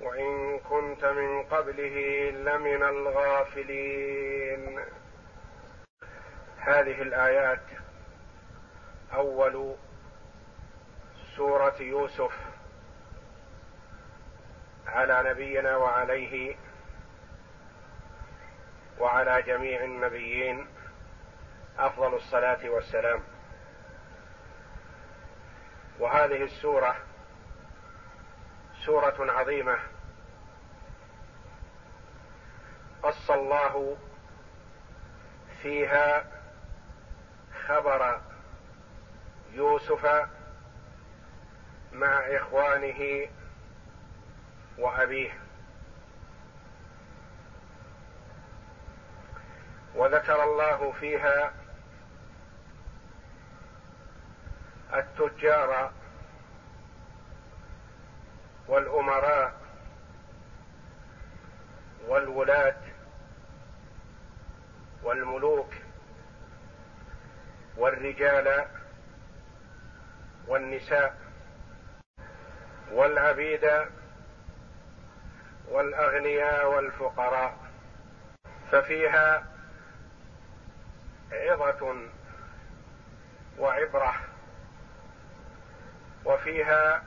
وإن كنت من قبله لمن الغافلين. هذه الآيات أول سورة يوسف على نبينا وعليه وعلى جميع النبيين. أفضل الصلاة والسلام. وهذه السورة سورة عظيمة. قص الله فيها خبر يوسف مع إخوانه وأبيه. وذكر الله فيها التجار والأمراء والولاة والملوك والرجال والنساء والعبيد والأغنياء والفقراء ففيها عظة وعبرة وفيها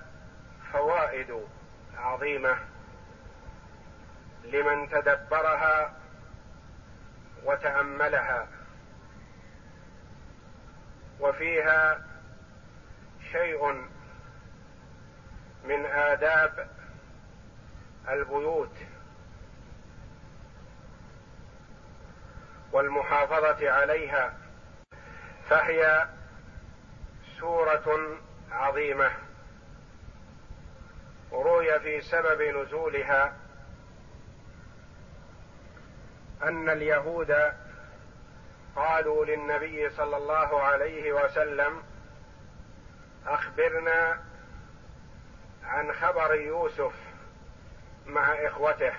فوائد عظيمة لمن تدبرها وتأملها وفيها شيء من آداب البيوت والمحافظة عليها فهي سورة عظيمة. روي في سبب نزولها أن اليهود قالوا للنبي صلى الله عليه وسلم أخبرنا عن خبر يوسف مع إخوته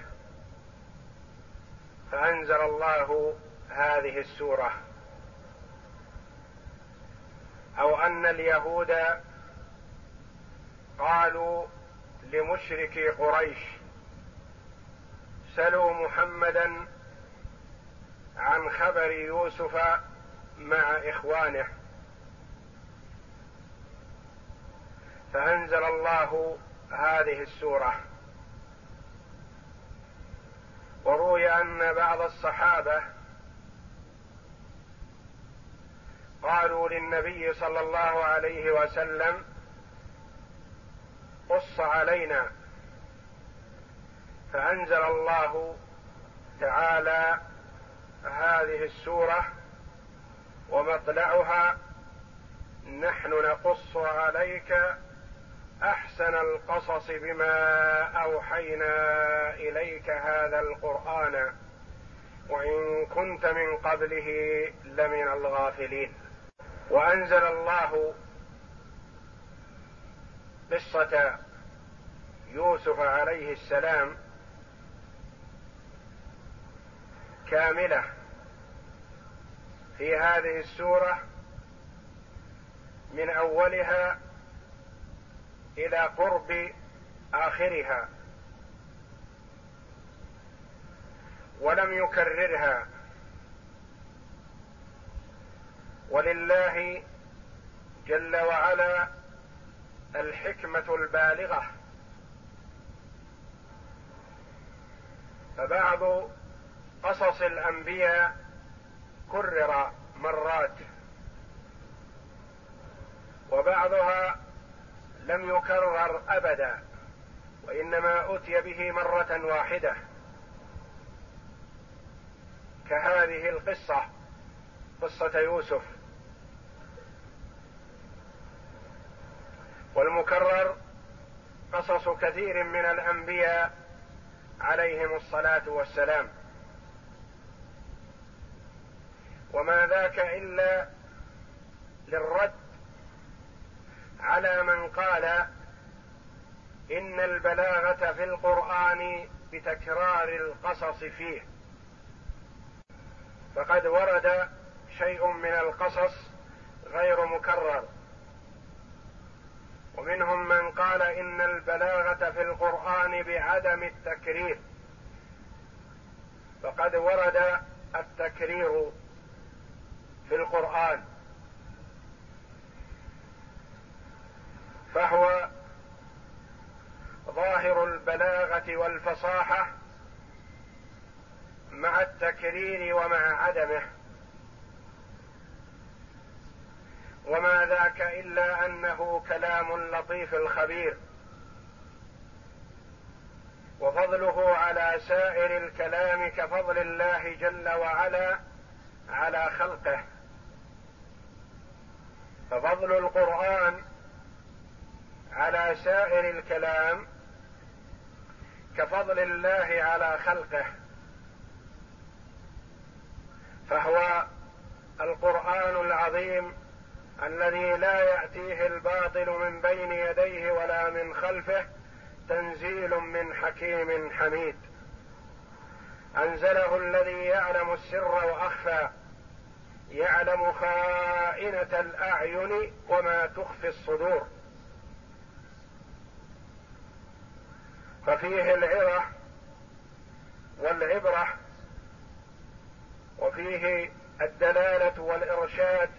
فأنزل الله هذه السورة. أو أن اليهود قالوا لمشركي قريش. سلوا محمدا عن خبر يوسف مع إخوانه. فأنزل الله هذه السورة. وروي أن بعض الصحابة قالوا للنبي صلى الله عليه وسلم قص علينا. فأنزل الله تعالى هذه السورة ومطلعها نحن نقص عليك أحسن القصص بما أوحينا إليك هذا القرآن وإن كنت من قبله لمن الغافلين. وأنزل الله قصة يوسف عليه السلام كاملة في هذه السورة من أولها إلى قرب آخرها ولم يكررها. ولله جل وعلا الحكمة البالغة. فبعض قصص الأنبياء كرر مرات. وبعضها لم يكرر أبدا وإنما أتي به مرة واحدة. كهذه القصة قصة يوسف. والمكرر قصص كثير من الأنبياء عليهم الصلاة والسلام. وما ذاك إلا للرد على من قال إن البلاغة في القرآن بتكرار القصص فيه. فقد ورد شيء من القصص غير مكرر. ومنهم من قال إن البلاغة في القرآن بعدم التكرير. فقد ورد التكرير في القرآن. فهو ظاهر البلاغة والفصاحة مع التكرير ومع عدمه. وما ذاك إلا أنه كلام لطيف الخبير. وفضله على سائر الكلام كفضل الله جل وعلا على خلقه. ففضل القرآن على سائر الكلام كفضل الله على خلقه. فهو القرآن العظيم الذي لا يأتيه الباطل من بين يديه ولا من خلفه تنزيل من حكيم حميد. أنزله الذي يعلم السر وأخفى يعلم خائنة الأعين وما تخفي الصدور. ففيه العظه والعبرة وفيه الدلالة والإرشاد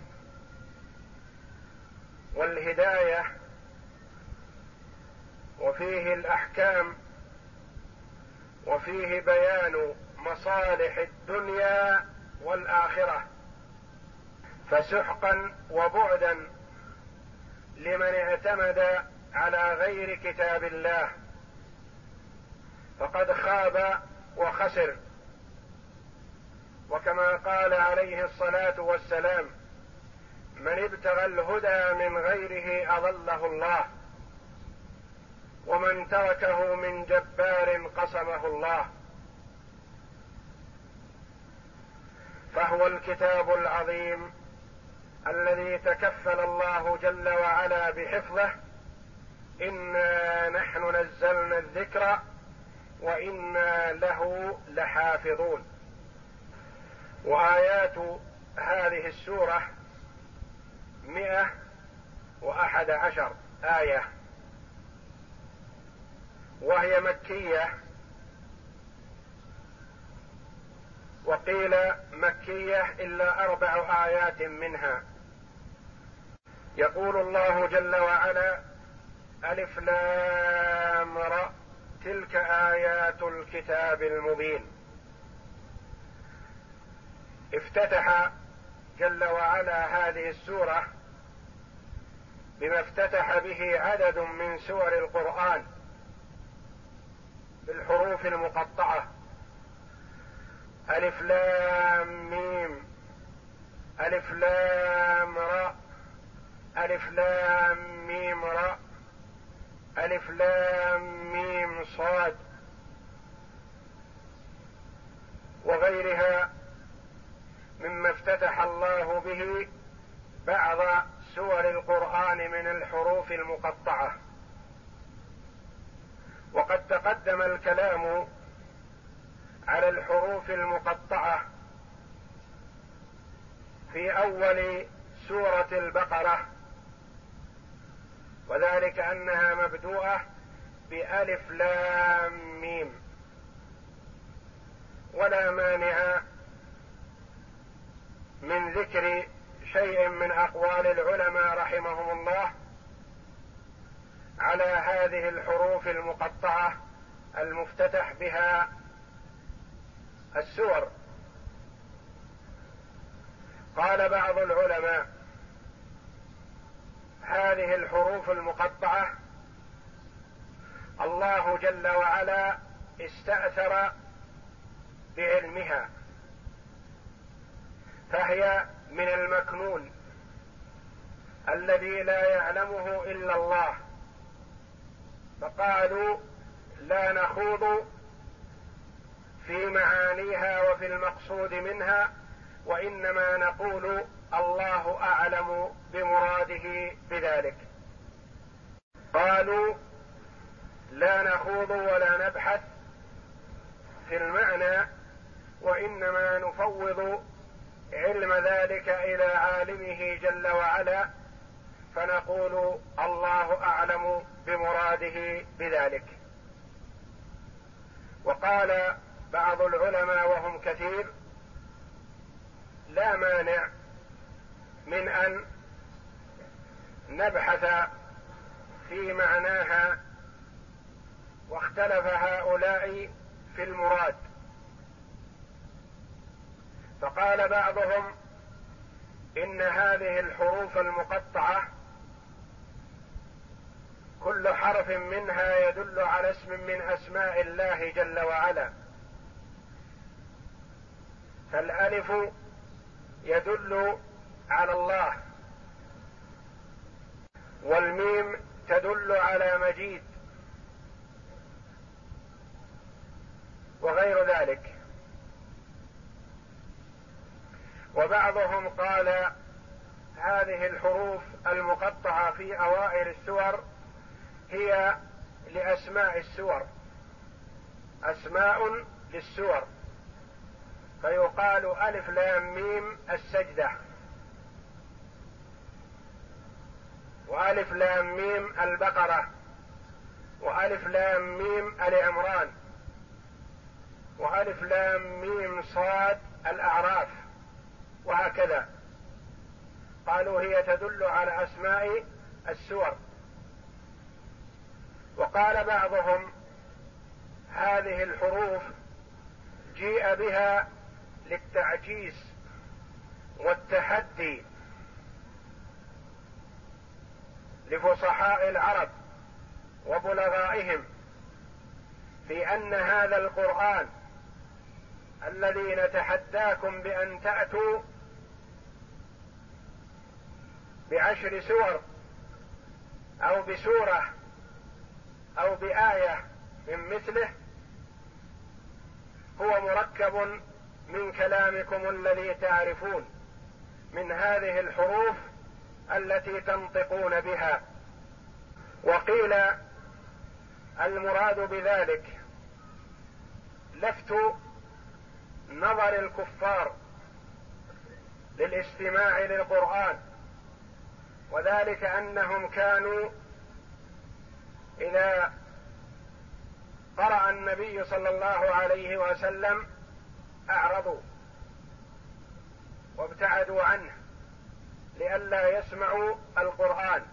والهداية وفيه الأحكام وفيه بيان مصالح الدنيا والآخرة. فسحقا وبعدا لمن اعتمد على غير كتاب الله. فقد خاب وخسر. وكما قال عليه الصلاة والسلام من ابتغى الهدى من غيره أضله الله ومن تركه من جبار قسمه الله. فهو الكتاب العظيم الذي تكفل الله جل وعلا بحفظه. إنا نحن نزلنا الذكر وإنا له لحافظون. وآيات هذه السورة مئة وأحد عشر آية. وهي مكية. وقيل مكية إلا أربع آيات منها. يقول الله جل وعلا ألف لام را تلك آيات الكتاب المبين. افتتح جل وعلا هذه السورة بما افتتح به عدد من سور القرآن بالحروف المقطعة. ألف لام ميم. ألف لام را. ألف لام ميم را. ألف لام ميم صاد. وغيرها مما افتتح الله به بعض سور القرآن من الحروف المقطعة. وقد تقدم الكلام على الحروف المقطعة في أول سورة البقرة وذلك أنها مبدوءة بألف لام ميم ولا مانع ذكر شيء من أقوال العلماء رحمهم الله على هذه الحروف المقطعة المفتتح بها السور. قال بعض العلماء هذه الحروف المقطعة الله جل وعلا استأثر بعلمها. فهي من المكنون الذي لا يعلمه إلا الله. فقالوا لا نخوض في معانيها وفي المقصود منها وإنما نقول الله أعلم بمراده بذلك. قالوا لا نخوض ولا نبحث في المعنى وإنما نفوض علم ذلك إلى عالمه جل وعلا فنقول الله أعلم بمراده بذلك. وقال بعض العلماء وهم كثير لا مانع من أن نبحث في معناها واختلف هؤلاء في المراد. فقال بعضهم إن هذه الحروف المقطعة كل حرف منها يدل على اسم من أسماء الله جل وعلا. فالألف يدل على الله والميم تدل على مجيد وغير ذلك. وبعضهم قال هذه الحروف المقطعة في أوائل السور هي لأسماء السور. أسماء للسور. فيقال ألف لام ميم السجدة. وألف لام ميم البقرة. وألف لام ميم العمران وألف لام ميم صاد الأعراف. وهكذا. قالوا هي تدل على أسماء السور. وقال بعضهم هذه الحروف جيء بها للتعجيز والتحدي لفصحاء العرب وبلغائهم في أن هذا القرآن الذي نتحداكم بأن تأتوا بعشر سور أو بسورة أو بآية من مثله هو مركب من كلامكم الذي تعرفون من هذه الحروف التي تنطقون بها. وقيل المراد بذلك لفت نظر الكفار للاستماع للقرآن وذلك أنهم كانوا إذا قرأ النبي صلى الله عليه وسلم أعرضوا وابتعدوا عنه لئلا يسمعوا القرآن.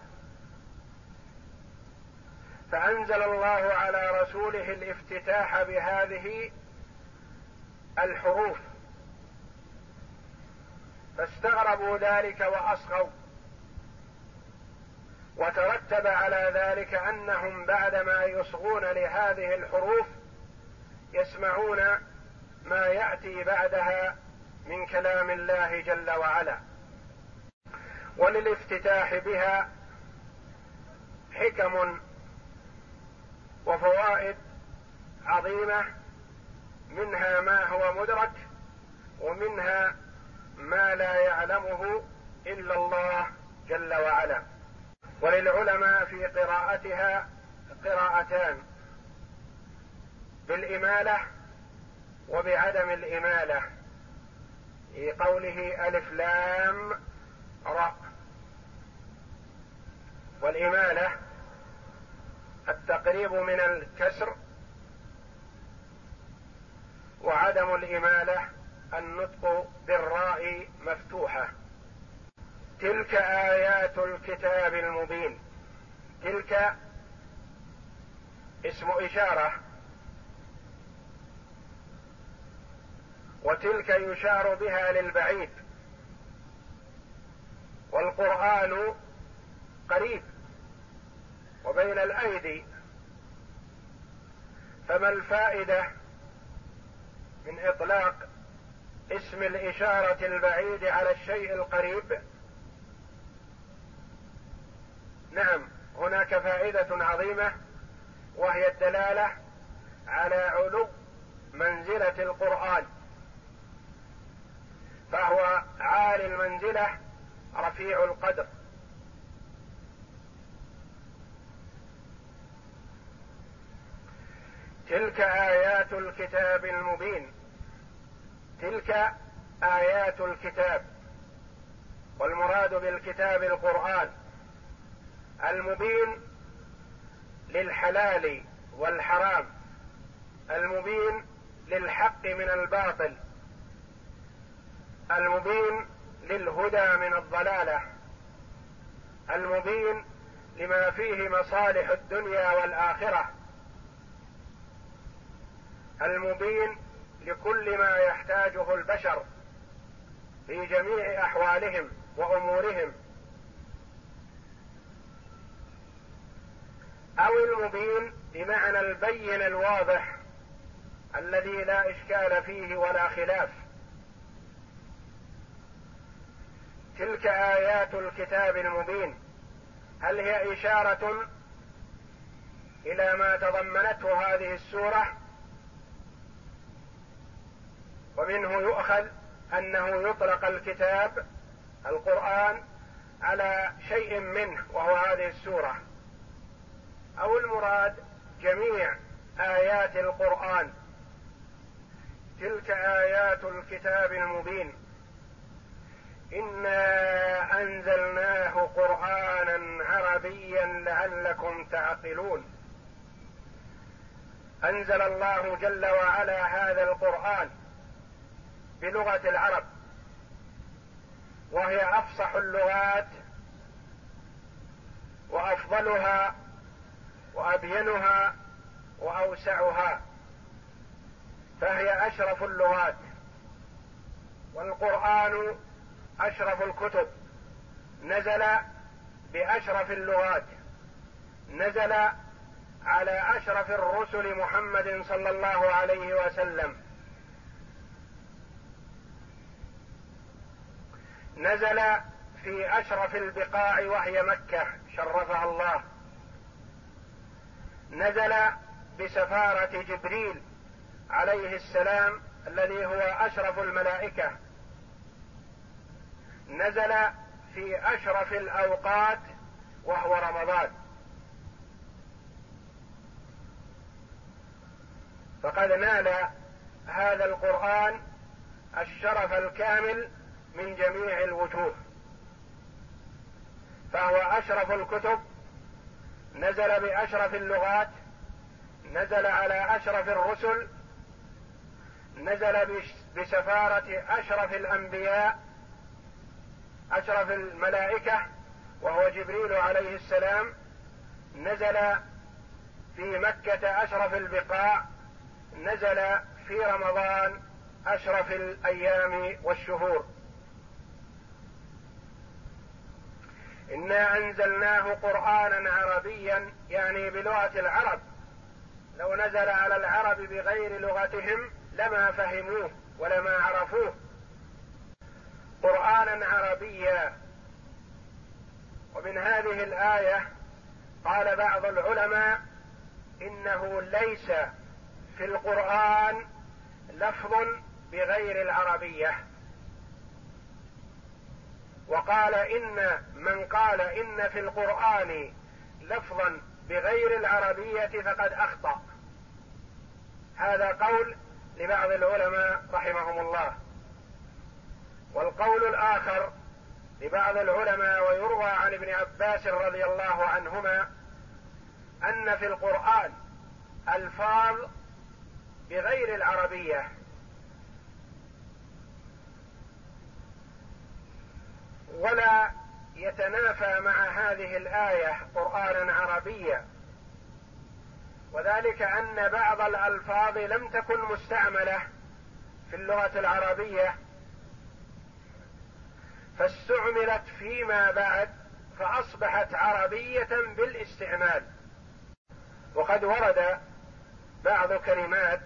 فأنزل الله على رسوله الافتتاح بهذه الحروف. فاستغربوا ذلك وأصغوا. وترتب على ذلك أنهم بعدما يصغون لهذه الحروف يسمعون ما يأتي بعدها من كلام الله جل وعلا. وللافتتاح بها حكم وفوائد عظيمة منها ما هو مدرك ومنها ما لا يعلمه إلا الله جل وعلا. وللعلماء في قراءتها قراءتان بالإمالة وبعدم الإمالة في قوله ألف لام راء والإمالة التقريب من الكسر وعدم الإمالة النطق بالراء مفتوحة. تلك آيات الكتاب المبين. تلك اسم إشارة. وتلك يشار بها للبعيد. والقرآن قريب. وبين الأيدي. فما الفائدة من إطلاق اسم الإشارة البعيد على الشيء القريب؟ نعم هناك فائدة عظيمة وهي الدلالة على علو منزلة القرآن. فهو عالي المنزلة رفيع القدر. تلك آيات الكتاب المبين. تلك آيات الكتاب. والمراد بالكتاب القرآن. المبين للحلال والحرام المبين للحق من الباطل المبين للهدى من الضلالة المبين لما فيه مصالح الدنيا والآخرة المبين لكل ما يحتاجه البشر في جميع أحوالهم وأمورهم. أو المبين بمعنى البين الواضح الذي لا إشكال فيه ولا خلاف. تلك آيات الكتاب المبين. هل هي إشارة إلى ما تضمنته هذه السورة؟ ومنه يؤخذ أنه يطلق الكتاب القرآن على شيء منه وهو هذه السورة. أو المراد جميع آيات القرآن. تلك آيات الكتاب المبين. إنا أنزلناه قرآنا عربيا لعلكم تعقلون. أنزل الله جل وعلا هذا القرآن بلغة العرب وهي أفصح اللغات وأفضلها وأبينها وأوسعها فهي أشرف اللغات والقرآن أشرف الكتب نزل بأشرف اللغات نزل على أشرف الرسل محمد صلى الله عليه وسلم. نزل في أشرف البقاع وهي مكة شرفها الله. نزل بسفارة جبريل عليه السلام الذي هو أشرف الملائكة. نزل في أشرف الأوقات وهو رمضان. فقد نال هذا القرآن الشرف الكامل من جميع الوجوه. فهو أشرف الكتب نزل بأشرف اللغات نزل على أشرف الرسل نزل بسفاره أشرف الأنبياء أشرف الملائكة وهو جبريل عليه السلام نزل في مكة أشرف البقاع نزل في رمضان أشرف الأيام والشهور. إنا أنزلناه قرآنا عربيا يعني بلغة العرب. لو نزل على العرب بغير لغتهم لما فهموه ولما عرفوه. قرآنا عربيا. ومن هذه الآية قال بعض العلماء إنه ليس في القرآن لفظ بغير العربية. وقال إن من قال إن في القرآن لفظا بغير العربية فقد أخطأ. هذا قول لبعض العلماء رحمهم الله. والقول الآخر لبعض العلماء ويروى عن ابن عباس رضي الله عنهما أن في القرآن ألفاظ بغير العربية ولا يتنافى مع هذه الآية قرآنا عربيا. وذلك أن بعض الألفاظ لم تكن مستعملة في اللغة العربية. فاستعملت فيما بعد فأصبحت عربية بالاستعمال. وقد ورد بعض كلمات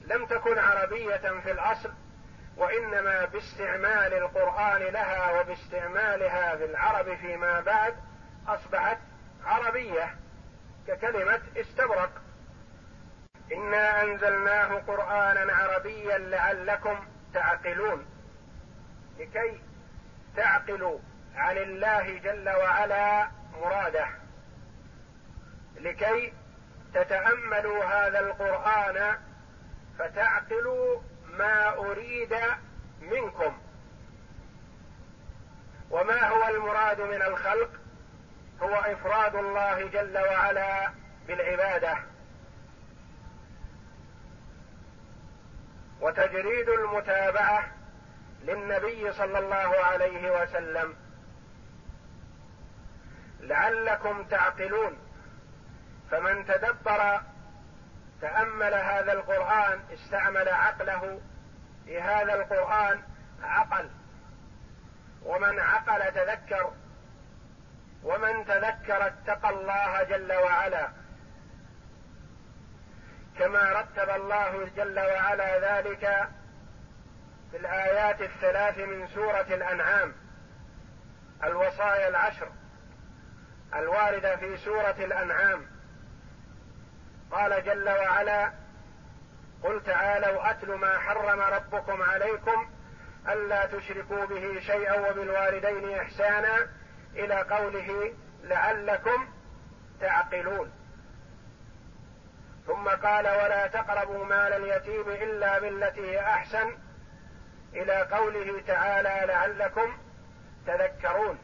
لم تكن عربية في الأصل وإنما باستعمال القرآن لها وباستعمالها في العرب فيما بعد أصبحت عربية ككلمة استبرق. إنا أنزلناه قرآنا عربيا لعلكم تعقلون. لكي تعقلوا عن الله جل وعلا مراده. لكي تتأملوا هذا القرآن فتعقلوا ما أريد منكم. وما هو المراد من الخلق؟ هو إفراد الله جل وعلا بالعبادة. وتجريد المتابعة للنبي صلى الله عليه وسلم. لعلكم تعقلون. فمن تدبر تأمل هذا القرآن استعمل عقله في هذا القرآن عقل. ومن عقل تذكر ومن تذكر اتقى الله جل وعلا. كما رتب الله جل وعلا ذلك في الآيات الثلاث من سورة الأنعام الوصايا العشر الواردة في سورة الأنعام. قال جل وعلا قل تعالوا أتل ما حرم ربكم عليكم ألا تشركوا به شيئا وبالوالدين إحسانا إلى قوله لعلكم تعقلون. ثم قال ولا تقربوا مال اليتيم إلا بالتي هي أحسن إلى قوله تعالى لعلكم تذكرون.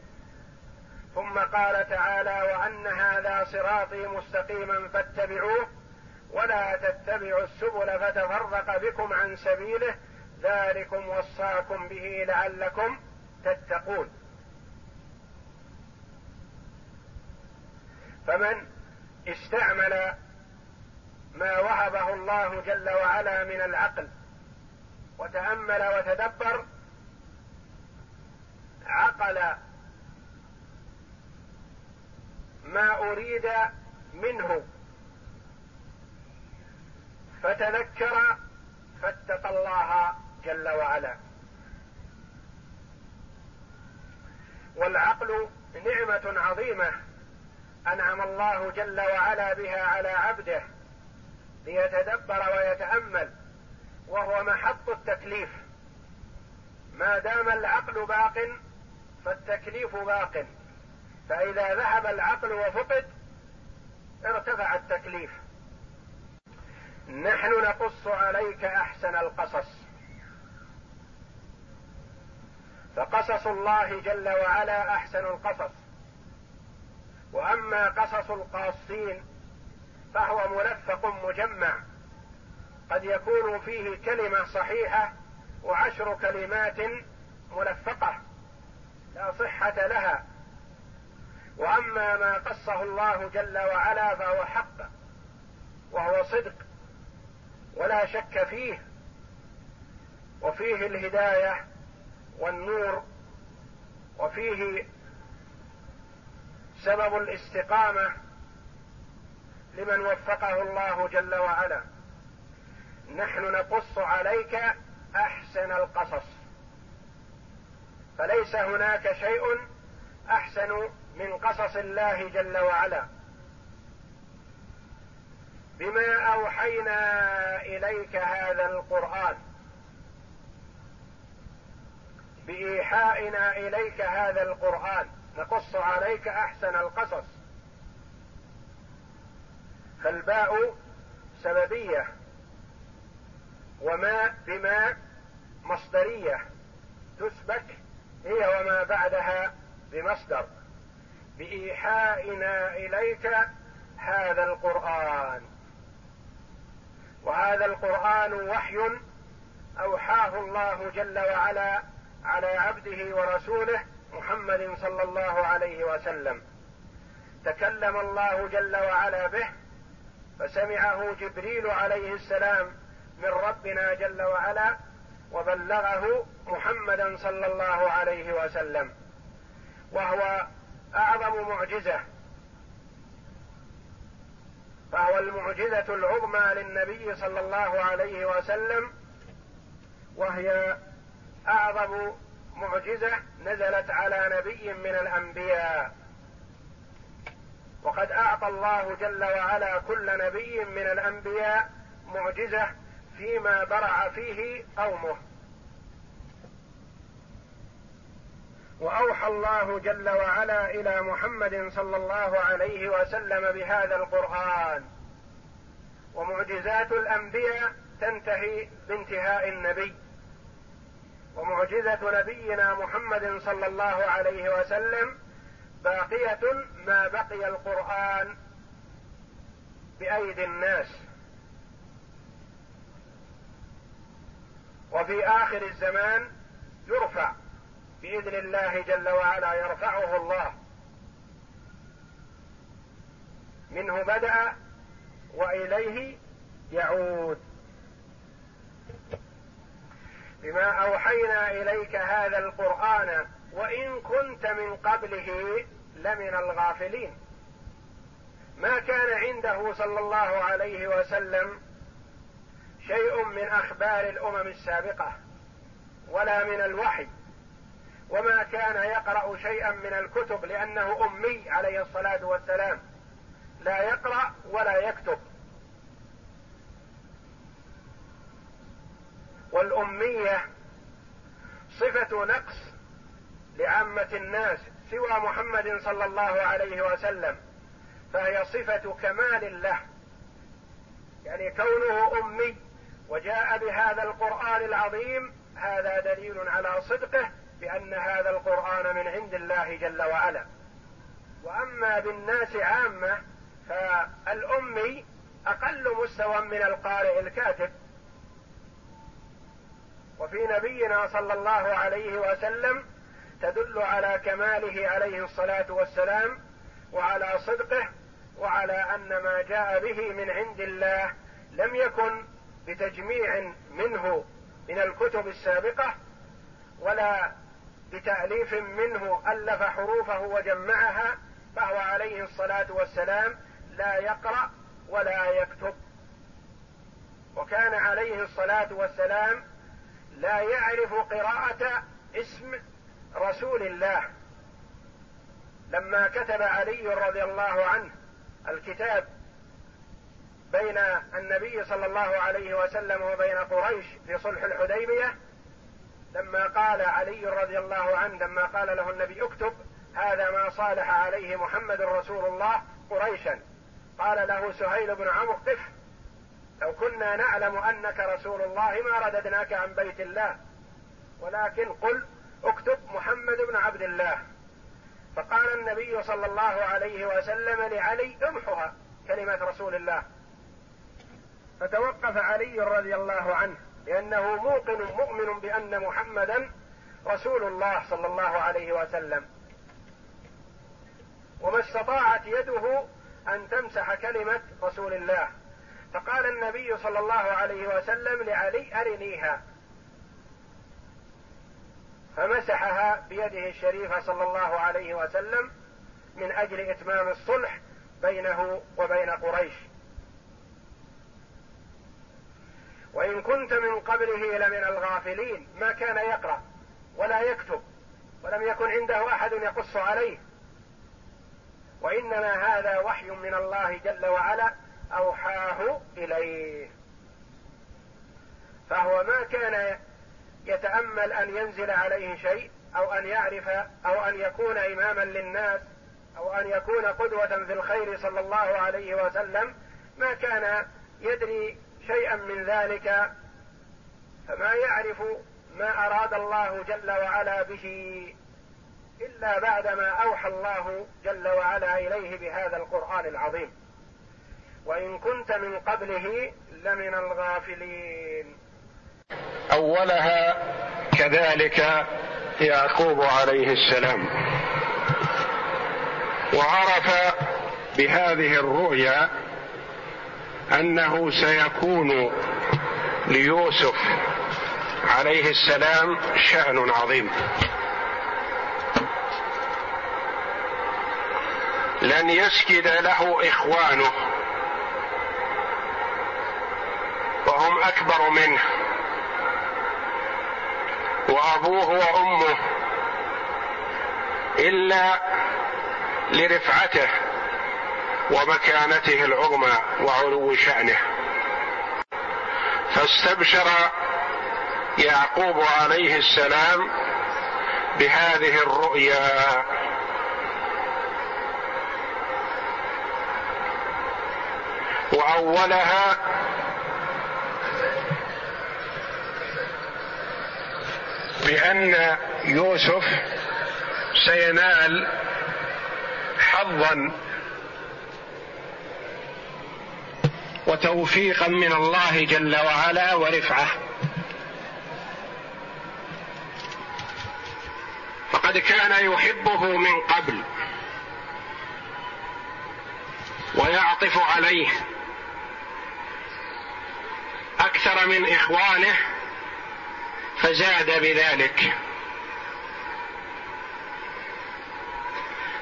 ثم قال تعالى وأن هذا صراطي مستقيما فاتبعوه ولا تتبعوا السبل فتفرق بكم عن سبيله. ذلكم وصاكم به لعلكم تتقون. فمن استعمل ما وهبه الله جل وعلا من العقل وتأمل وتدبر عقل ما أريد منه فتذكر فاتقى الله جل وعلا. والعقل نعمة عظيمة أنعم الله جل وعلا بها على عبده ليتدبر ويتأمل وهو محط التكليف. ما دام العقل باق فالتكليف باق. فإذا ذهب العقل وفقد ارتفع التكليف. نحن نقص عليك أحسن القصص. فقصص الله جل وعلا أحسن القصص. وأما قصص القاصين فهو ملفق مجمع. قد يكون فيه كلمة صحيحة وعشر كلمات ملفقه لا صحة لها. وأما ما قصه الله جل وعلا فهو حق وهو صدق. ولا شك فيه وفيه الهداية والنور وفيه سبب الاستقامة لمن وفقه الله جل وعلا. نحن نقص عليك أحسن القصص. فليس هناك شيء أحسن من قصص الله جل وعلا. بما أوحينا إليك هذا القرآن. بإيحائنا إليك هذا القرآن. نقص عليك أحسن القصص. فالباء سببية. وما بما مصدرية. تسبك هي وما بعدها بمصدر. بإيحائنا إليك هذا القرآن. وهذا القرآن وحي أوحاه الله جل وعلا على عبده ورسوله محمد صلى الله عليه وسلم. تكلم الله جل وعلا به فسمعه جبريل عليه السلام من ربنا جل وعلا وبلغه محمدا صلى الله عليه وسلم. وهو أعظم معجزة فهو المعجزة العظمى للنبي صلى الله عليه وسلم وهي أعظم معجزة نزلت على نبي من الأنبياء. وقد أعطى الله جل وعلا كل نبي من الأنبياء معجزة فيما برع فيه قومه. وأوحى الله جل وعلا إلى محمد صلى الله عليه وسلم بهذا القرآن. ومعجزات الأنبياء تنتهي بانتهاء النبي. ومعجزة نبينا محمد صلى الله عليه وسلم باقية ما بقي القرآن بأيدي الناس. وفي آخر الزمان يرفع بإذن الله جل وعلا يرفعه الله. منه بدأ وإليه يعود. بما أوحينا إليك هذا القرآن وإن كنت من قبله لمن الغافلين. ما كان عنده صلى الله عليه وسلم شيء من أخبار الأمم السابقة ولا من الوحي. وما كان يقرأ شيئا من الكتب لأنه أمي عليه الصلاة والسلام. لا يقرأ ولا يكتب. والأمية صفة نقص لعامة الناس سوى محمد صلى الله عليه وسلم فهي صفة كمال له. يعني كونه أمي وجاء بهذا القرآن العظيم هذا دليل على صدقه بأن هذا القرآن من عند الله جل وعلا. وأما بالناس عامة فالأمي أقل مستوى من القارئ الكاتب. وفي نبينا صلى الله عليه وسلم تدل على كماله عليه الصلاة والسلام وعلى صدقه وعلى أن ما جاء به من عند الله لم يكن بتجميع منه من الكتب السابقة ولا بتأليف منه ألف حروفه وجمعها فهو عليه الصلاة والسلام لا يقرأ ولا يكتب. وكان عليه الصلاة والسلام لا يعرف قراءة اسم رسول الله. لما كتب علي رضي الله عنه الكتاب بين النبي صلى الله عليه وسلم وبين قريش في صلح الحديبية لما قال علي رضي الله عنه لما قال له النبي اكتب هذا ما صالح عليه محمد رسول الله قريشا. قال له سهيل بن عمرو قف. لو كنا نعلم أنك رسول الله ما رددناك عن بيت الله. ولكن قل اكتب محمد بن عبد الله. فقال النبي صلى الله عليه وسلم لعلي امحها كلمة رسول الله. فتوقف علي رضي الله عنه. لأنه موقن مؤمن بأن محمدا رسول الله صلى الله عليه وسلم. وما استطاعت يده أن تمسح كلمة رسول الله. فقال النبي صلى الله عليه وسلم لعلي أرنيها. فمسحها بيده الشريفة صلى الله عليه وسلم من أجل إتمام الصلح بينه وبين قريش. وإن كنت من قبله لمن الغافلين ما كان يقرأ ولا يكتب ولم يكن عنده أحد يقص عليه. وإنما هذا وحي من الله جل وعلا أوحاه إليه. فهو ما كان يتأمل أن ينزل عليه شيء أو أن يعرف أو أن يكون إماما للناس أو أن يكون قدوة في الخير صلى الله عليه وسلم ما كان يدري شيئا من ذلك فما يعرف ما أراد الله جل وعلا به إلا بعدما أوحى الله جل وعلا إليه بهذا القرآن العظيم. وإن كنت من قبله لمن الغافلين. أولها كذلك يعقوب عليه السلام. وعرف بهذه الرؤيا أنه سيكون ليوسف عليه السلام شأن عظيم. لن يسجد له إخوانه. وهم أكبر منه. وأبوه وأمه إلا لرفعته. ومكانته العظمى وعلو شأنه. فاستبشر يعقوب عليه السلام بهذه الرؤيا. وأولها بأن يوسف سينال حظا وتوفيقا من الله جل وعلا ورفعه. فقد كان يحبه من قبل ويعطف عليه أكثر من إخوانه فزاد بذلك.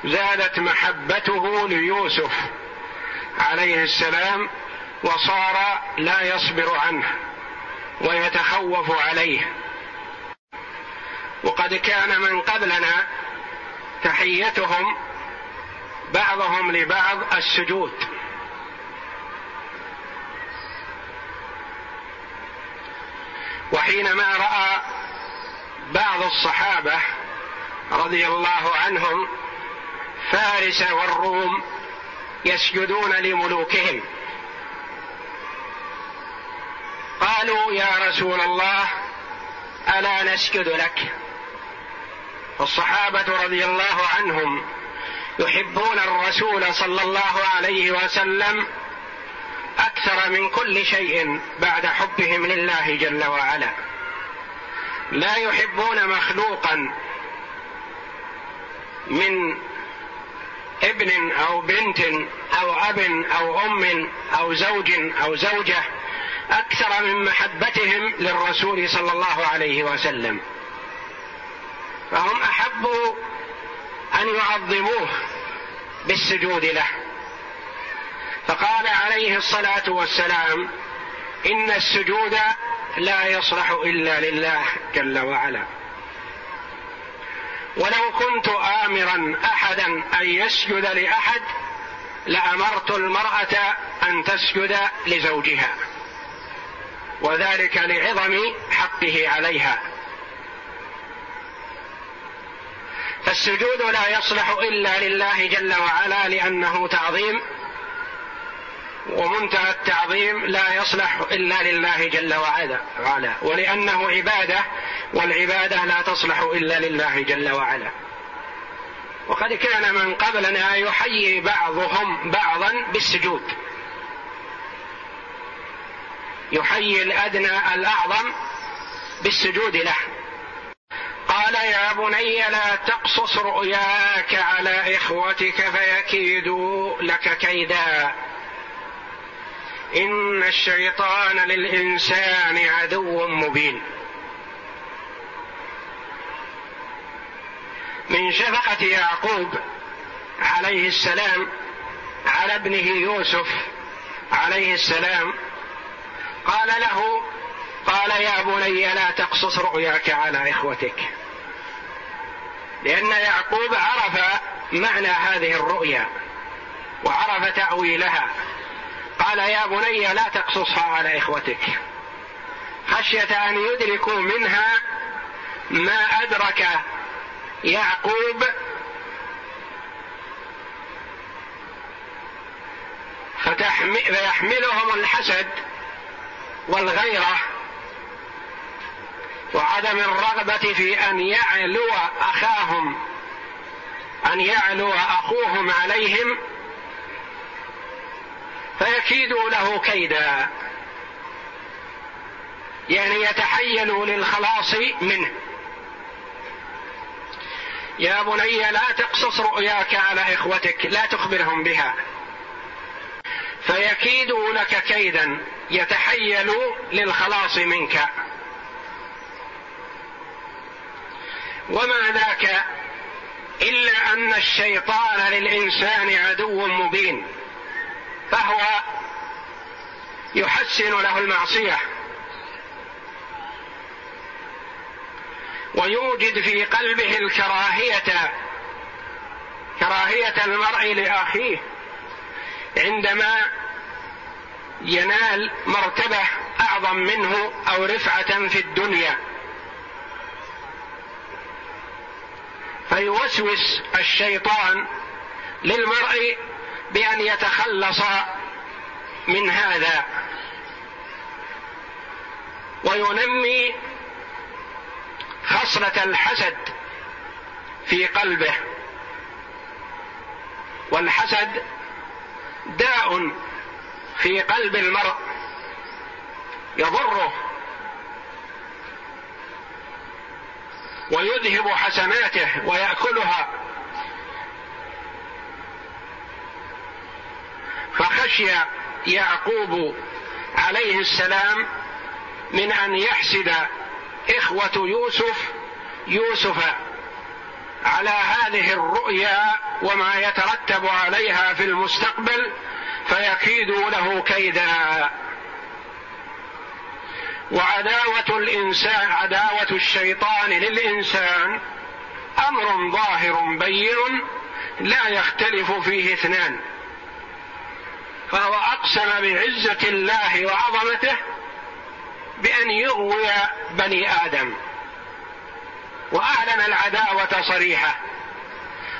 زادت محبته ليوسف عليه السلام وصار لا يصبر عنه ويتخوف عليه. وقد كان من قبلنا تحيتهم بعضهم لبعض السجود. وحينما رأى بعض الصحابة رضي الله عنهم فارس والروم يسجدون لملوكهم. قالوا يا رسول الله ألا نسجد لك؟ الصحابة رضي الله عنهم يحبون الرسول صلى الله عليه وسلم أكثر من كل شيء بعد حبهم لله جل وعلا. لا يحبون مخلوقا من ابن أو بنت أو أب أو أم أو زوج أو زوجة أكثر من محبتهم للرسول صلى الله عليه وسلم. فهم احبوا أن يعظموه بالسجود له. فقال عليه الصلاة والسلام إن السجود لا يصلح إلا لله جل وعلا. ولو كنت امرا احدا أن يسجد لأحد لأمرت المرأة أن تسجد لزوجها. وذلك لعظم حقه عليها. فالسجود لا يصلح إلا لله جل وعلا لأنه تعظيم ومنتهى التعظيم لا يصلح إلا لله جل وعلا. ولأنه عبادة والعبادة لا تصلح إلا لله جل وعلا. وقد كان من قبلنا يحيي بعضهم بعضا بالسجود. يحيي الأدنى الأعظم بالسجود له. قال يا بني لا تقصص رؤياك على إخوتك فيكيدوا لك كيدا. إن الشيطان للإنسان عدو مبين. من شفقة يعقوب عليه السلام على ابنه يوسف عليه السلام قال له قال يا بني لا تقصص رؤياك على إخوتك؟ لأن يعقوب عرف معنى هذه الرؤيا وعرف تأويلها. قال يا بني لا تقصصها على إخوتك. خشية أن يدركوا منها ما أدرك يعقوب. فيحملهم الحسد. والغيرة وعدم الرغبة في أن يعلو أخاهم أن يعلو أخوهم عليهم فيكيدوا له كيدا. يعني يتحيلوا للخلاص منه. يا بني لا تقصص رؤياك على إخوتك لا تخبرهم بها. فيكيدوا لك كيدا يتحيلوا للخلاص منك. وما ذاك إلا أن الشيطان للإنسان عدو مبين فهو يحسن له المعصية. ويوجد في قلبه الكراهية كراهية المرء لأخيه. عندما ينال مرتبة أعظم منه أو رفعة في الدنيا. فيوسوس الشيطان للمرء بأن يتخلص من هذا. وينمي خصلة الحسد في قلبه. والحسد داء في قلب المرء يضره ويذهب حسناته ويأكلها. فخشي يعقوب عليه السلام من أن يحسد إخوة يوسف يوسف على هذه الرؤيا وما يترتب عليها في المستقبل فيكيدوا له كيدا. وعداوة الإنسان عداوة الشيطان للإنسان أمر ظاهر بين لا يختلف فيه اثنان. فهو أقسم بعزة الله وعظمته بأن يغوي بني آدم. وأعلن العداوة صريحة.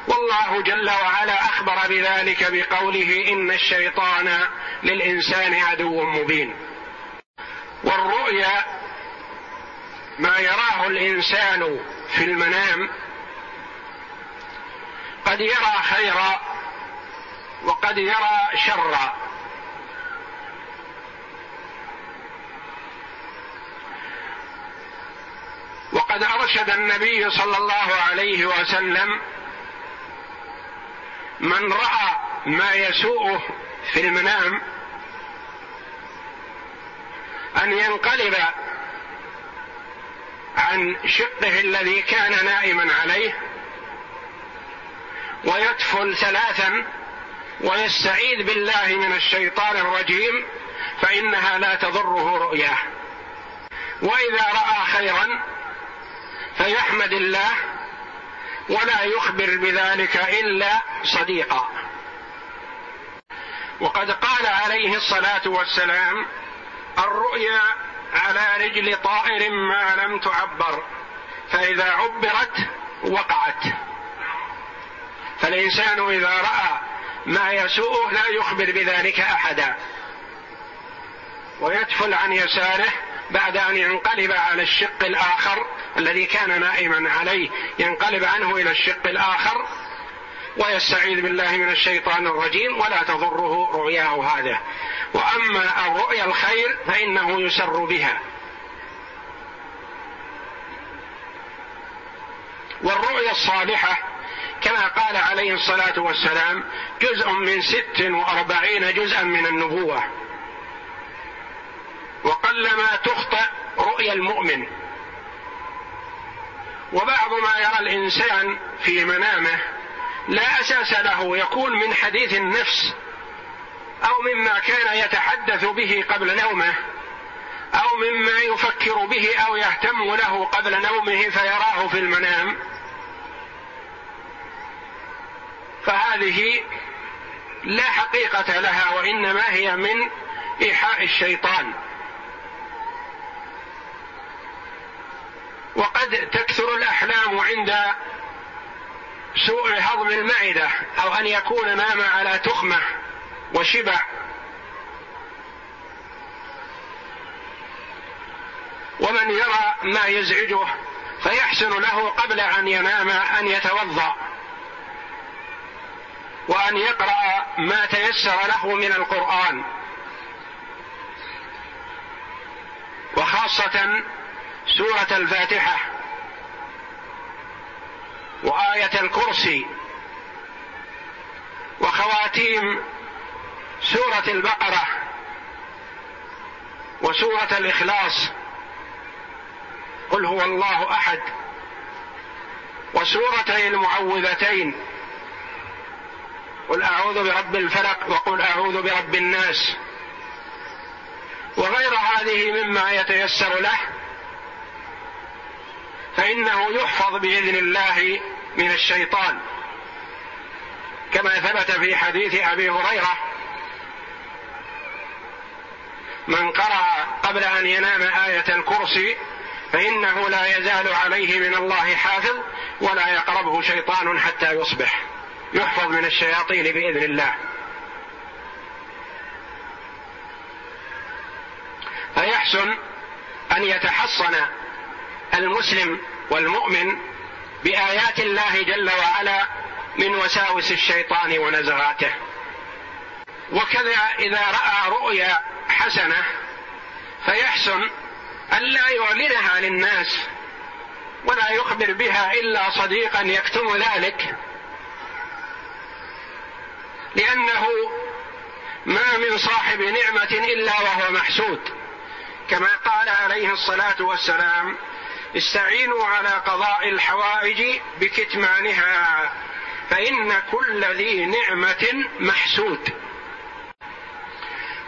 والله جل وعلا أخبر بذلك بقوله إن الشيطان للإنسان عدو مبين. والرؤيا ما يراه الإنسان في المنام قد يرى خيرا وقد يرى شرا. وقد أرشد النبي صلى الله عليه وسلم من رأى ما يسوءه في المنام أن ينقلب عن شقه الذي كان نائما عليه ويدفل ثلاثا ويستعيذ بالله من الشيطان الرجيم فإنها لا تضره رؤياه. وإذا رأى خيرا فيحمد الله ولا يخبر بذلك إلا صديقا. وقد قال عليه الصلاة والسلام الرؤيا على رجل طائر ما لم تعبر فإذا عبرت وقعت. فالإنسان إذا رأى ما يسوءه لا يخبر بذلك أحدا. ويدفل عن يساره بعد أن ينقلب على الشق الآخر الذي كان نائما عليه ينقلب عنه إلى الشق الآخر ويستعيذ بالله من الشيطان الرجيم ولا تضره رؤياه هذا. وأما الرؤيا الخير فإنه يسر بها. والرؤيا الصالحة كما قال عليه الصلاة والسلام جزء من ست وأربعين جزءا من النبوة. وقلما تخطئ رؤيا المؤمن. وبعض ما يرى الإنسان في منامه لا أساس له يكون من حديث النفس أو مما كان يتحدث به قبل نومه أو مما يفكر به أو يهتم له قبل نومه فيراه في المنام. فهذه لا حقيقة لها وإنما هي من إيحاء الشيطان. وقد تكثر الأحلام عند سوء هضم المعدة أو أن يكون نام على تخمة وشبع. ومن يرى ما يزعجه فيحسن له قبل أن ينام أن يتوضأ وأن يقرأ ما تيسر له من القرآن. وخاصة سورة الفاتحة وآية الكرسي وخواتيم سورة البقرة وسورة الإخلاص قل هو الله أحد وسورتي المعوذتين قل أعوذ برب الفلق وقل أعوذ برب الناس وغير هذه مما يتيسر له فإنه يحفظ بإذن الله من الشيطان. كما ثبت في حديث أبي هريرة من قرأ قبل أن ينام آية الكرسي فإنه لا يزال عليه من الله حافظ ولا يقربه شيطان حتى يصبح. يحفظ من الشياطين بإذن الله. فيحسن أن يتحصن المسلم والمؤمن بآيات الله جل وعلا من وساوس الشيطان ونزغاته. وكذا إذا رأى رؤيا حسنة فيحسن ألا يعلنها للناس ولا يخبر بها إلا صديقا يكتم ذلك. لأنه ما من صاحب نعمة إلا وهو محسود. كما قال عليه الصلاة والسلام استعينوا على قضاء الحوائج بكتمانها فإن كل ذي نعمة محسود.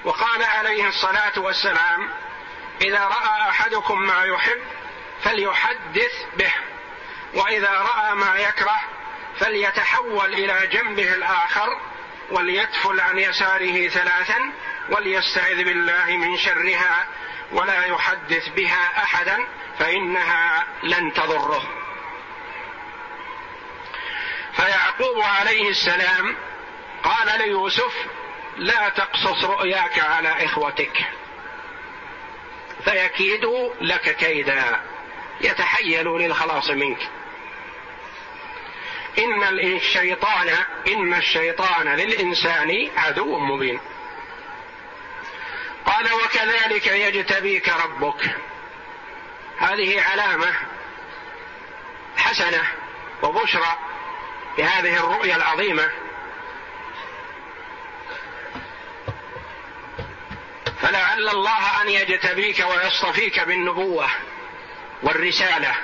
وقال عليه الصلاة والسلام إذا رأى أحدكم ما يحب فليحدث به وإذا رأى ما يكره فليتحول إلى جنبه الآخر وليتفل عن يساره ثلاثا وليستعذ بالله من شرها ولا يحدث بها أحدا. فإنها لن تضره. فيعقوب عليه السلام قال ليوسف لا تقصص رؤياك على إخوتك. فيكيدوا لك كيدا يتحيلوا للخلاص منك. إن الشيطان إن الشيطان للإنسان عدو مبين. قال وكذلك يجتبيك ربك. هذه علامة حسنة وبشرى بهذه الرؤيا العظيمة. فلعل الله أن يجتبيك ويصطفيك بالنبوة والرسالة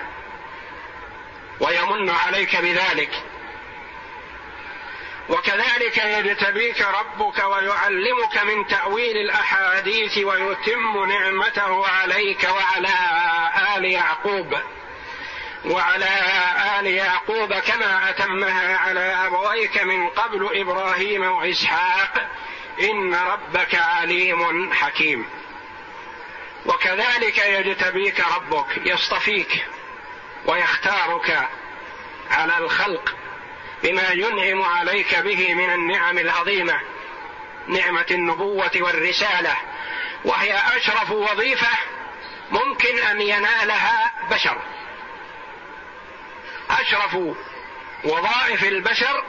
ويمن عليك بذلك. وكذلك يجتبيك ربك ويعلمك من تأويل الأحاديث ويتم نعمته عليك وعلى آل يعقوب. وعلى آل يعقوب كما أتمها على أبويك من قبل إبراهيم وإسحاق. إن ربك عليم حكيم. وكذلك يجتبيك ربك يصطفيك ويختارك على الخلق. بما ينعم عليك به من النعم العظيمة نعمة النبوة والرسالة وهي أشرف وظيفة ممكن أن ينالها بشر. أشرف وظائف البشر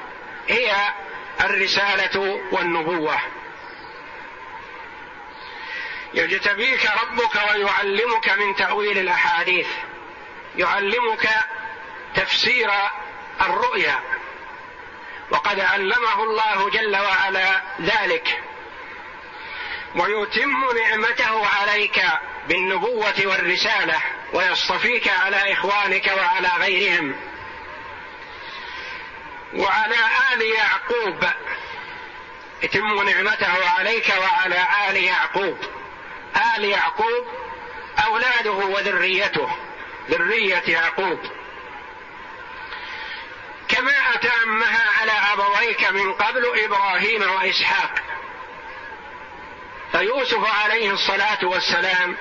هي الرسالة والنبوة. يجتبيك ربك ويعلمك من تأويل الأحاديث يعلمك تفسير الرؤيا. وقد علمه الله جل وعلا ذلك. ويتم نعمته عليك بالنبوة والرسالة ويصطفيك على إخوانك وعلى غيرهم. وعلى آل يعقوب يتم نعمته عليك وعلى آل يعقوب. آل يعقوب أولاده وذريته ذرية يعقوب. كما اتمها على أبويك من قبل إبراهيم وإسحاق. فيوسف عليه الصلاة والسلام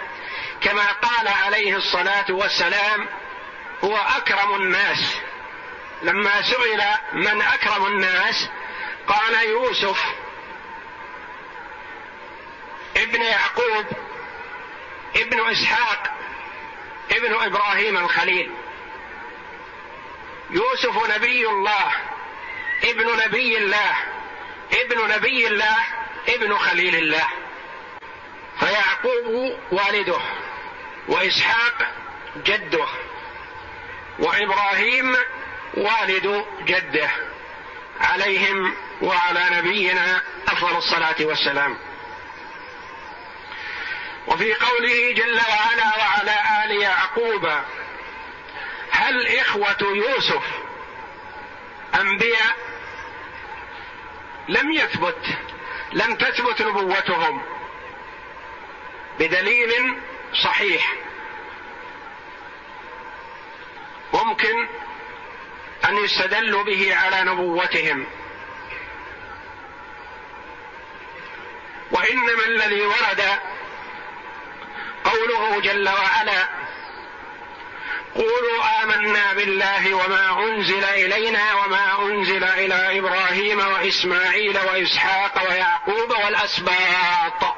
كما قال عليه الصلاة والسلام هو أكرم الناس. لما سئل من أكرم الناس? قال يوسف ابن يعقوب ابن إسحاق ابن إبراهيم الخليل. يوسف نبي الله ابن نبي الله ابن نبي الله ابن خليل الله. فيعقوب والده وإسحاق جده وإبراهيم والد جده. عليهم وعلى نبينا أفضل الصلاة والسلام. وفي قوله جل وعلا وعلى آل يعقوب هل اخوه يوسف أنبياء لم يثبت لم تثبت نبوتهم بدليل صحيح. ممكن أن يستدلوا به على نبوتهم. وإنما الذي ورد قوله جل وعلا قولوا آمنا بالله وما أنزل إلينا وما أنزل إلى إبراهيم وإسماعيل وإسحاق ويعقوب والأسباط.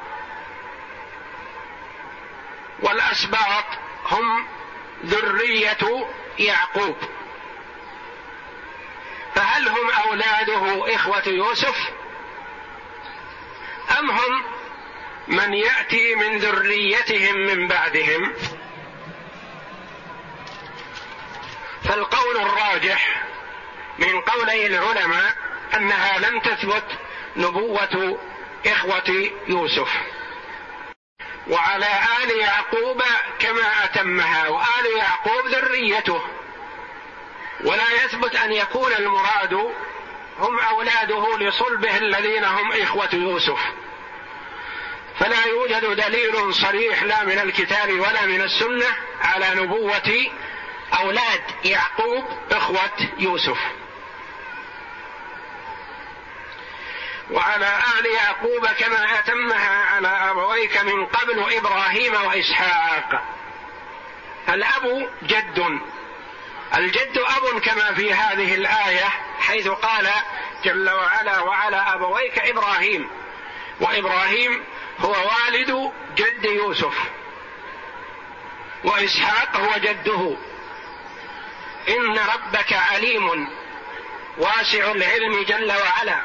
والأسباط هم ذرية يعقوب. فهل هم أولاده إخوة يوسف؟ أم هم من يأتي من ذريتهم من بعدهم؟ فالقول الراجح من قولي العلماء أنها لم تثبت نبوة إخوة يوسف. وعلى آل يعقوب كما أتمها وآل يعقوب ذريته. ولا يثبت أن يكون المراد هم أولاده لصلبه الذين هم إخوة يوسف. فلا يوجد دليل صريح لا من الكتاب ولا من السنة على نبوة أولاد يعقوب إخوة يوسف. وعلى آل يعقوب كما أتمها على أبويك من قبل إبراهيم وإسحاق. الأب جد. الجد أب كما في هذه الآية حيث قال جل وعلا وعلى أبويك إبراهيم. وإبراهيم هو والد جد يوسف. وإسحاق هو جده. إن ربك عليم واسع العلم جل وعلا.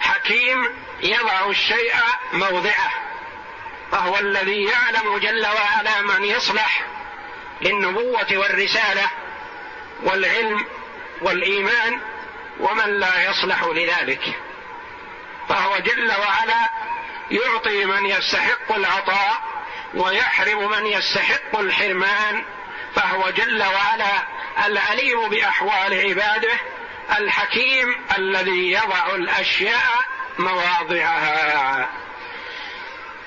حكيم يضع الشيء موضعه فهو الذي يعلم جل وعلا من يصلح للنبوة والرسالة والعلم والإيمان ومن لا يصلح لذلك. فهو جل وعلا يعطي من يستحق العطاء ويحرم من يستحق الحرمان فهو جل وعلا العليم بأحوال عباده الحكيم الذي يضع الأشياء مواضعها.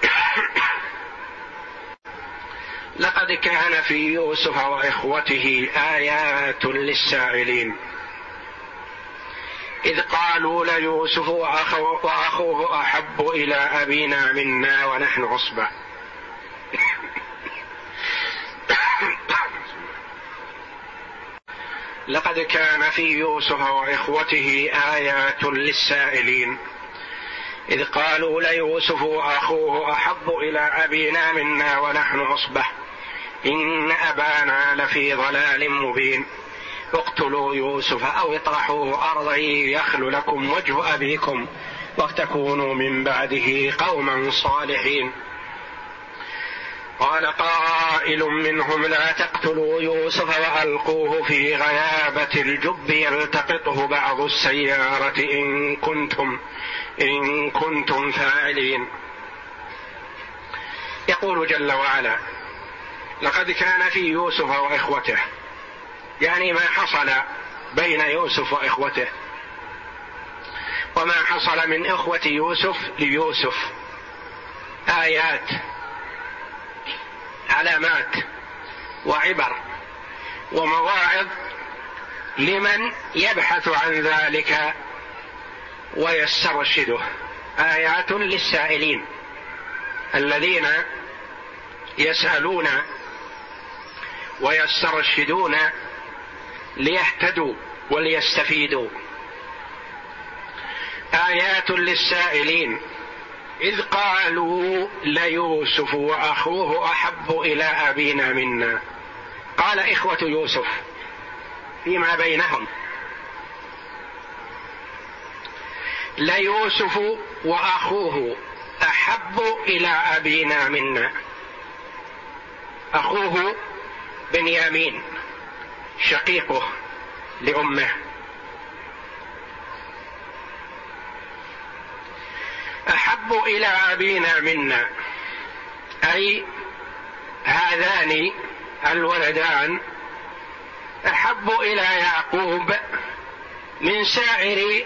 لقد كان في يوسف وإخوته آيات للسائلين. إذ قالوا ليوسف وأخوه أحب إلى أبينا منا ونحن عصبة. لقد كان في يوسف وإخوته آيات للسائلين. إذ قالوا ليوسف واخوه أحب إلى أبينا منا ونحن عصبه إن أبانا لفي ضلال مبين. اقتلوا يوسف أو اطرحوه أرضا يخل لكم وجه أبيكم. وتكونوا من بعده قوما صالحين. قال قائل منهم لا تقتلوا يوسف وألقوه في غيابة الجب يلتقطه بعض السيارة إن كنتم إن كنتم فاعلين. يقول جل وعلا لقد كان في يوسف وإخوته يعني ما حصل بين يوسف وإخوته وما حصل من إخوة يوسف ليوسف. آيات علامات وعبر ومواعظ لمن يبحث عن ذلك ويسترشده. آيات للسائلين الذين يسألون ويسترشدون ليهتدوا وليستفيدوا. آيات للسائلين إذ قالوا ليوسف وأخوه أحب إلى أبينا منا. قال إخوة يوسف فيما بينهم. ليوسف وأخوه أحب إلى أبينا منا. أخوه بنيامين شقيقه لأمه. أحب إلى أبينا منا. أي هذان الولدان. أحب إلى يعقوب من سائر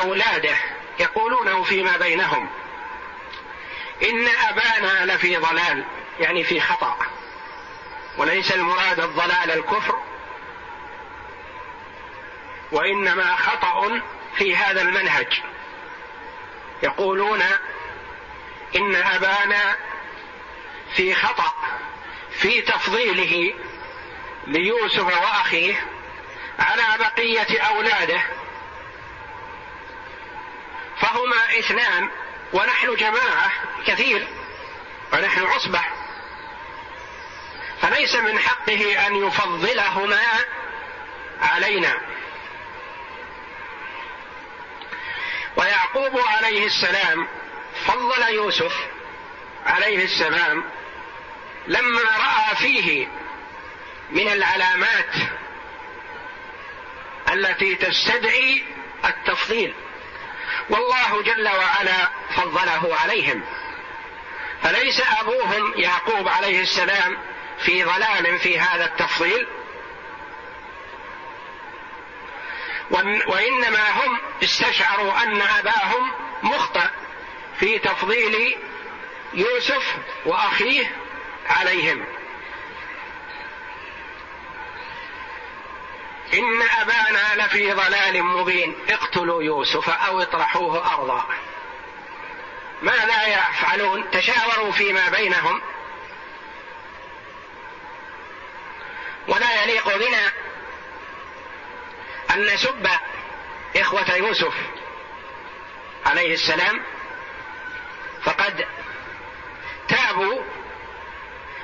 أولاده. يقولونه فيما بينهم. إن أبانا لفي ضلال يعني في خطأ. وليس المراد الضلال الكفر. وإنما خطأ في هذا المنهج. يقولون إن أبانا في خطأ في تفضيله ليوسف وأخيه على بقية أولاده. فهما اثنان ونحن جماعة كثير ونحن عصبة. فليس من حقه أن يفضلهما علينا. ويعقوب عليه السلام فضل يوسف عليه السلام لما رأى فيه من العلامات التي تستدعي التفضيل والله جل وعلا فضله عليهم. فليس أبوهم يعقوب عليه السلام في ضلال في هذا التفضيل وإنما هم استشعروا أن أباهم مخطئ في تفضيل يوسف وأخيه عليهم. إن أبانا لفي ضلال مبين. اقتلوا يوسف أو اطرحوه أرضا. ماذا يفعلون؟ تشاوروا فيما بينهم. ولا يليق بنا أن نسب إخوة يوسف عليه السلام فقد تابوا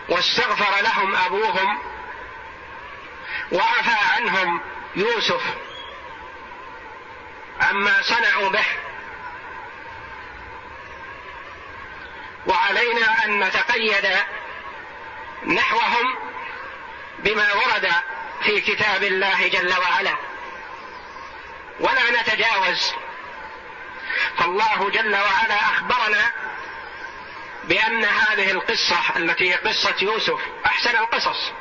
واستغفر لهم أبوهم وعفى عنهم يوسف عما صنعوا به. وعلينا أن نتقيد نحوهم بما ورد في كتاب الله جل وعلا. ولا نتجاوز. فالله جل وعلا أخبرنا بأن هذه القصة التي هي قصة يوسف أحسن القصص.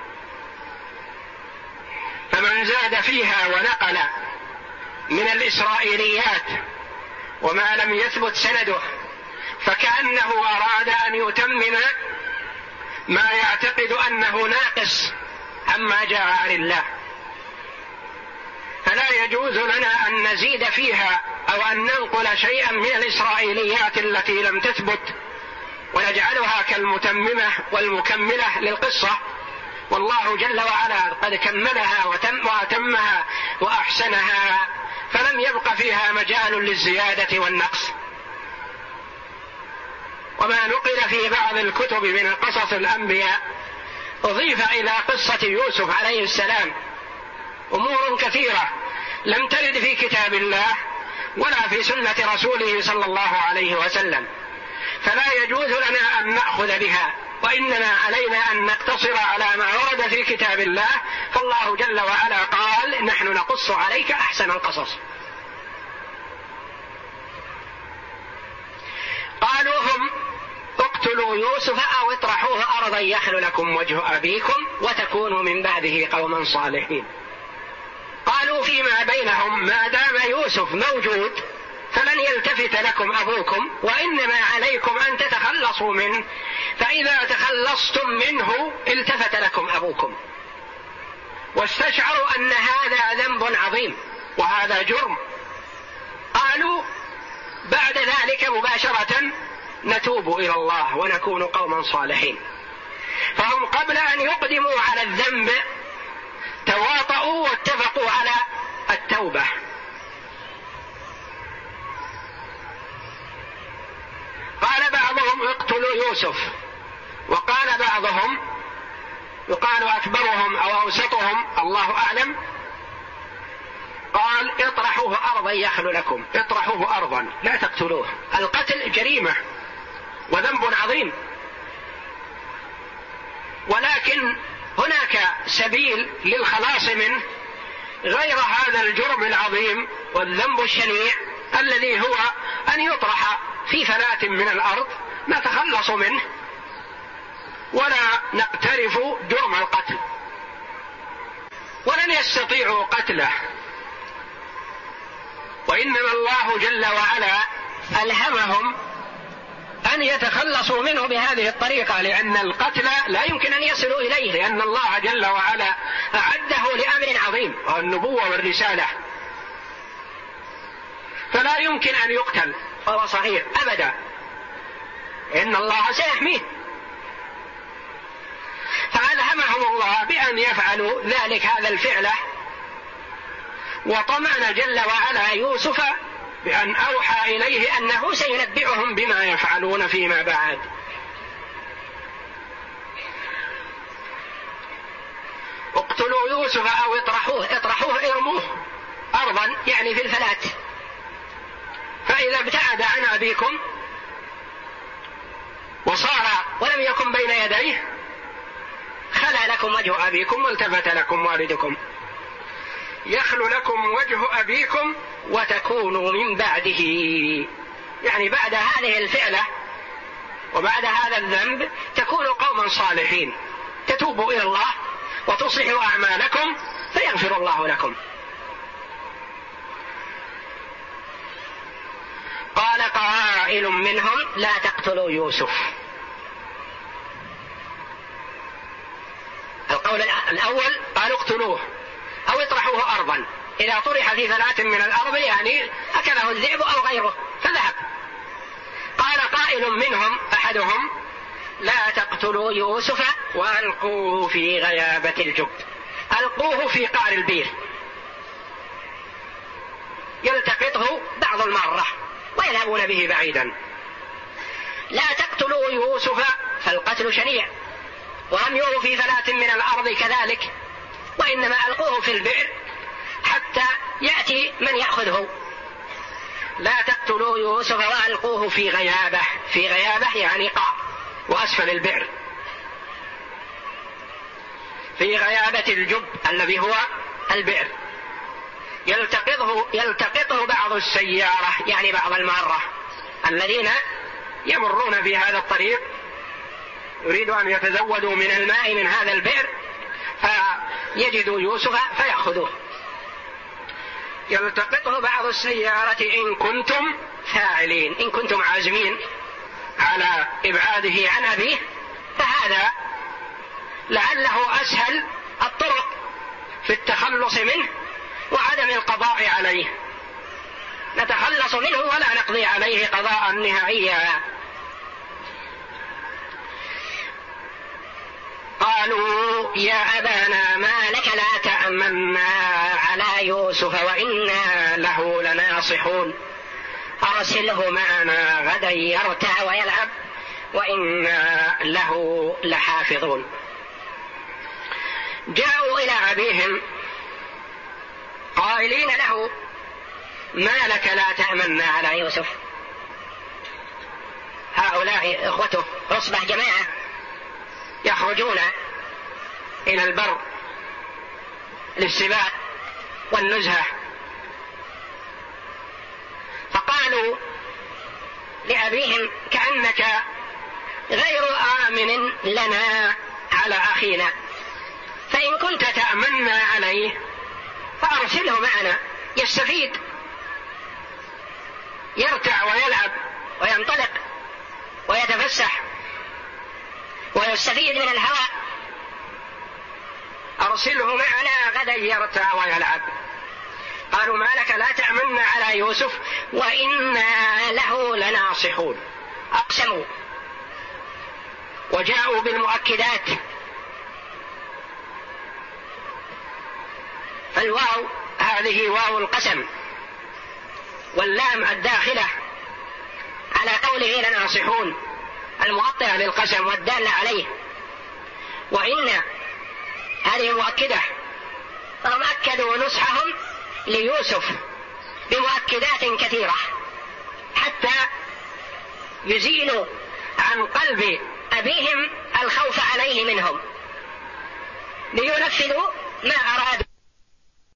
فمن زاد فيها ونقل من الإسرائيليات وما لم يثبت سنده فكأنه أراد أن يتمم ما يعتقد أنه ناقص عما جاء عن الله. فلا يجوز لنا أن نزيد فيها أو أن ننقل شيئا من الإسرائيليات التي لم تثبت ونجعلها كالمتممة والمكملة للقصة. والله جل وعلا قد كملها وأتمها وأحسنها فلم يبق فيها مجال للزيادة والنقص. وما نقل في بعض الكتب من قصص الأنبياء أضيف إلى قصة يوسف عليه السلام. أمور كثيرة لم ترد في كتاب الله ولا في سنة رسوله صلى الله عليه وسلم. فلا يجوز لنا أن نأخذ بها وإنما علينا أن نقتصر على ما ورد في كتاب الله. فالله جل وعلا قال نحن نقص عليك أحسن القصص. قالوا هم اقتلوا يوسف أو اطرحوه أرضا يخل لكم وجه أبيكم وتكونوا من بعده قوما صالحين. قالوا فيما بينهم ما دام يوسف موجود فلن يلتفت لكم أبوكم وإنما عليكم أن تتخلصوا منه فإذا تخلصتم منه التفت لكم أبوكم. واستشعروا أن هذا ذنب عظيم وهذا جرم. قالوا بعد ذلك مباشرة نتوب إلى الله ونكون قوما صالحين. فهم قبل أن يقدموا على الذنب تواطؤوا واتفقوا على التوبه قال بعضهم اقتلوا يوسف. وقال بعضهم يقال أكبرهم أو أوسطهم الله أعلم. قال اطرحوه أرضا يخلو لكم. اطرحوه أرضا لا تقتلوه. القتل جريمة وذنب عظيم. ولكن هناك سبيل للخلاص منه غير هذا الجرم العظيم والذنب الشنيع الذي هو أن يطرح في فلاة من الأرض نتخلص منه. ولا نقترف جرم القتل. ولن يستطيعوا قتله. وإنما الله جل وعلا ألهمهم أن يتخلصوا منه بهذه الطريقة لأن القتل لا يمكن أن يصلوا إليه لأن الله جل وعلا أعده لأمر عظيم وهو النبوة والرسالة. فلا يمكن أن يقتل وهو صغير أبدا. إن الله سيحميه فألهمهم الله بأن يفعلوا ذلك هذا الفعل. وطمأن جل وعلا يوسف بأن أوحى إليه أنه سينبئهم بما يفعلون فيما بعد. اقتلوا يوسف أو اطرحوه اطرحوه ارموه أرضا يعني في الفلات. فإذا ابتعد عن أبيكم وصار ولم يكن بين يديه خلا لكم وجه أبيكم والتفت لكم والدكم. يخل لكم وجه أبيكم وتكونوا من بعده. يعني بعد هذه الفعلة وبعد هذا الذنب تكونوا قوما صالحين. تتوبوا إلى الله وتصلحوا أعمالكم فيغفر الله لكم. قال قائل منهم لا تقتلوا يوسف. القول الأول قالوا اقتلوه أو اطرحوه أرضا. إذا طرح في ثلاث من الأرض يعني أكله الذئب أو غيره فذهب. قال قائل منهم أحدهم لا تقتلوا يوسف وألقوه في غيابة الجب. ألقوه في قعر البير. يلتقطه بعض المرة ويذهبون به بعيدا. لا تقتلوا يوسف فالقتل شنيع. ورميوه في ثلاث من الأرض كذلك وإنما ألقوه في البئر حتى يأتي من يأخذه. لا تقتلوا يوسف وألقوه في غيابة في غيابة يعني قاع وأسفل البئر. في غيابة الجب الذي هو البئر. يلتقطه يلتقطه بعض السيارة يعني بعض المارة الذين يمرون في هذا الطريق يريدوا أن يتزودوا من الماء من هذا البئر فيجدوا يوسف فيأخذوه. يلتقطه بعض السيارة إن كنتم فاعلين إن كنتم عازمين على إبعاده عن أبيه فهذا لعله أسهل الطرق في التخلص منه. وعدم القضاء عليه. نتخلص منه ولا نقضي عليه قضاء نهائيا. قالوا يا أبانا ما لك لا تأمنا على يوسف وإنا له لناصحون. أرسله معنا غدا يرتع ويلعب وإنا له لحافظون. جاءوا إلى أبيهم قائلين له ما لك لا تأمنا على يوسف؟ هؤلاء إخوته عصبة جماعة يخرجون إلى البر للسباق والنزهة. فقالوا لأبيهم كأنك غير آمن لنا على أخينا فإن كنت تأمنا عليه فأرسله معنا يستفيد يرتع ويلعب وينطلق ويتفسح ويستفيد من الهواء. أرسله معنا غدا يرتع ويلعب. قالوا ما لك لا تأمنا على يوسف وإنا له لناصحون. أقسموا. وجاءوا بالمؤكدات. فالواو هذه واو القسم واللام الداخلة على قوله لناصحون المؤطرة للقسم والدالة عليه. وإن هذه مؤكدة فهم أكدوا نصحهم ليوسف بمؤكدات كثيرة حتى يزيلوا عن قلب أبيهم الخوف عليه منهم. لينفذوا ما أرادوا.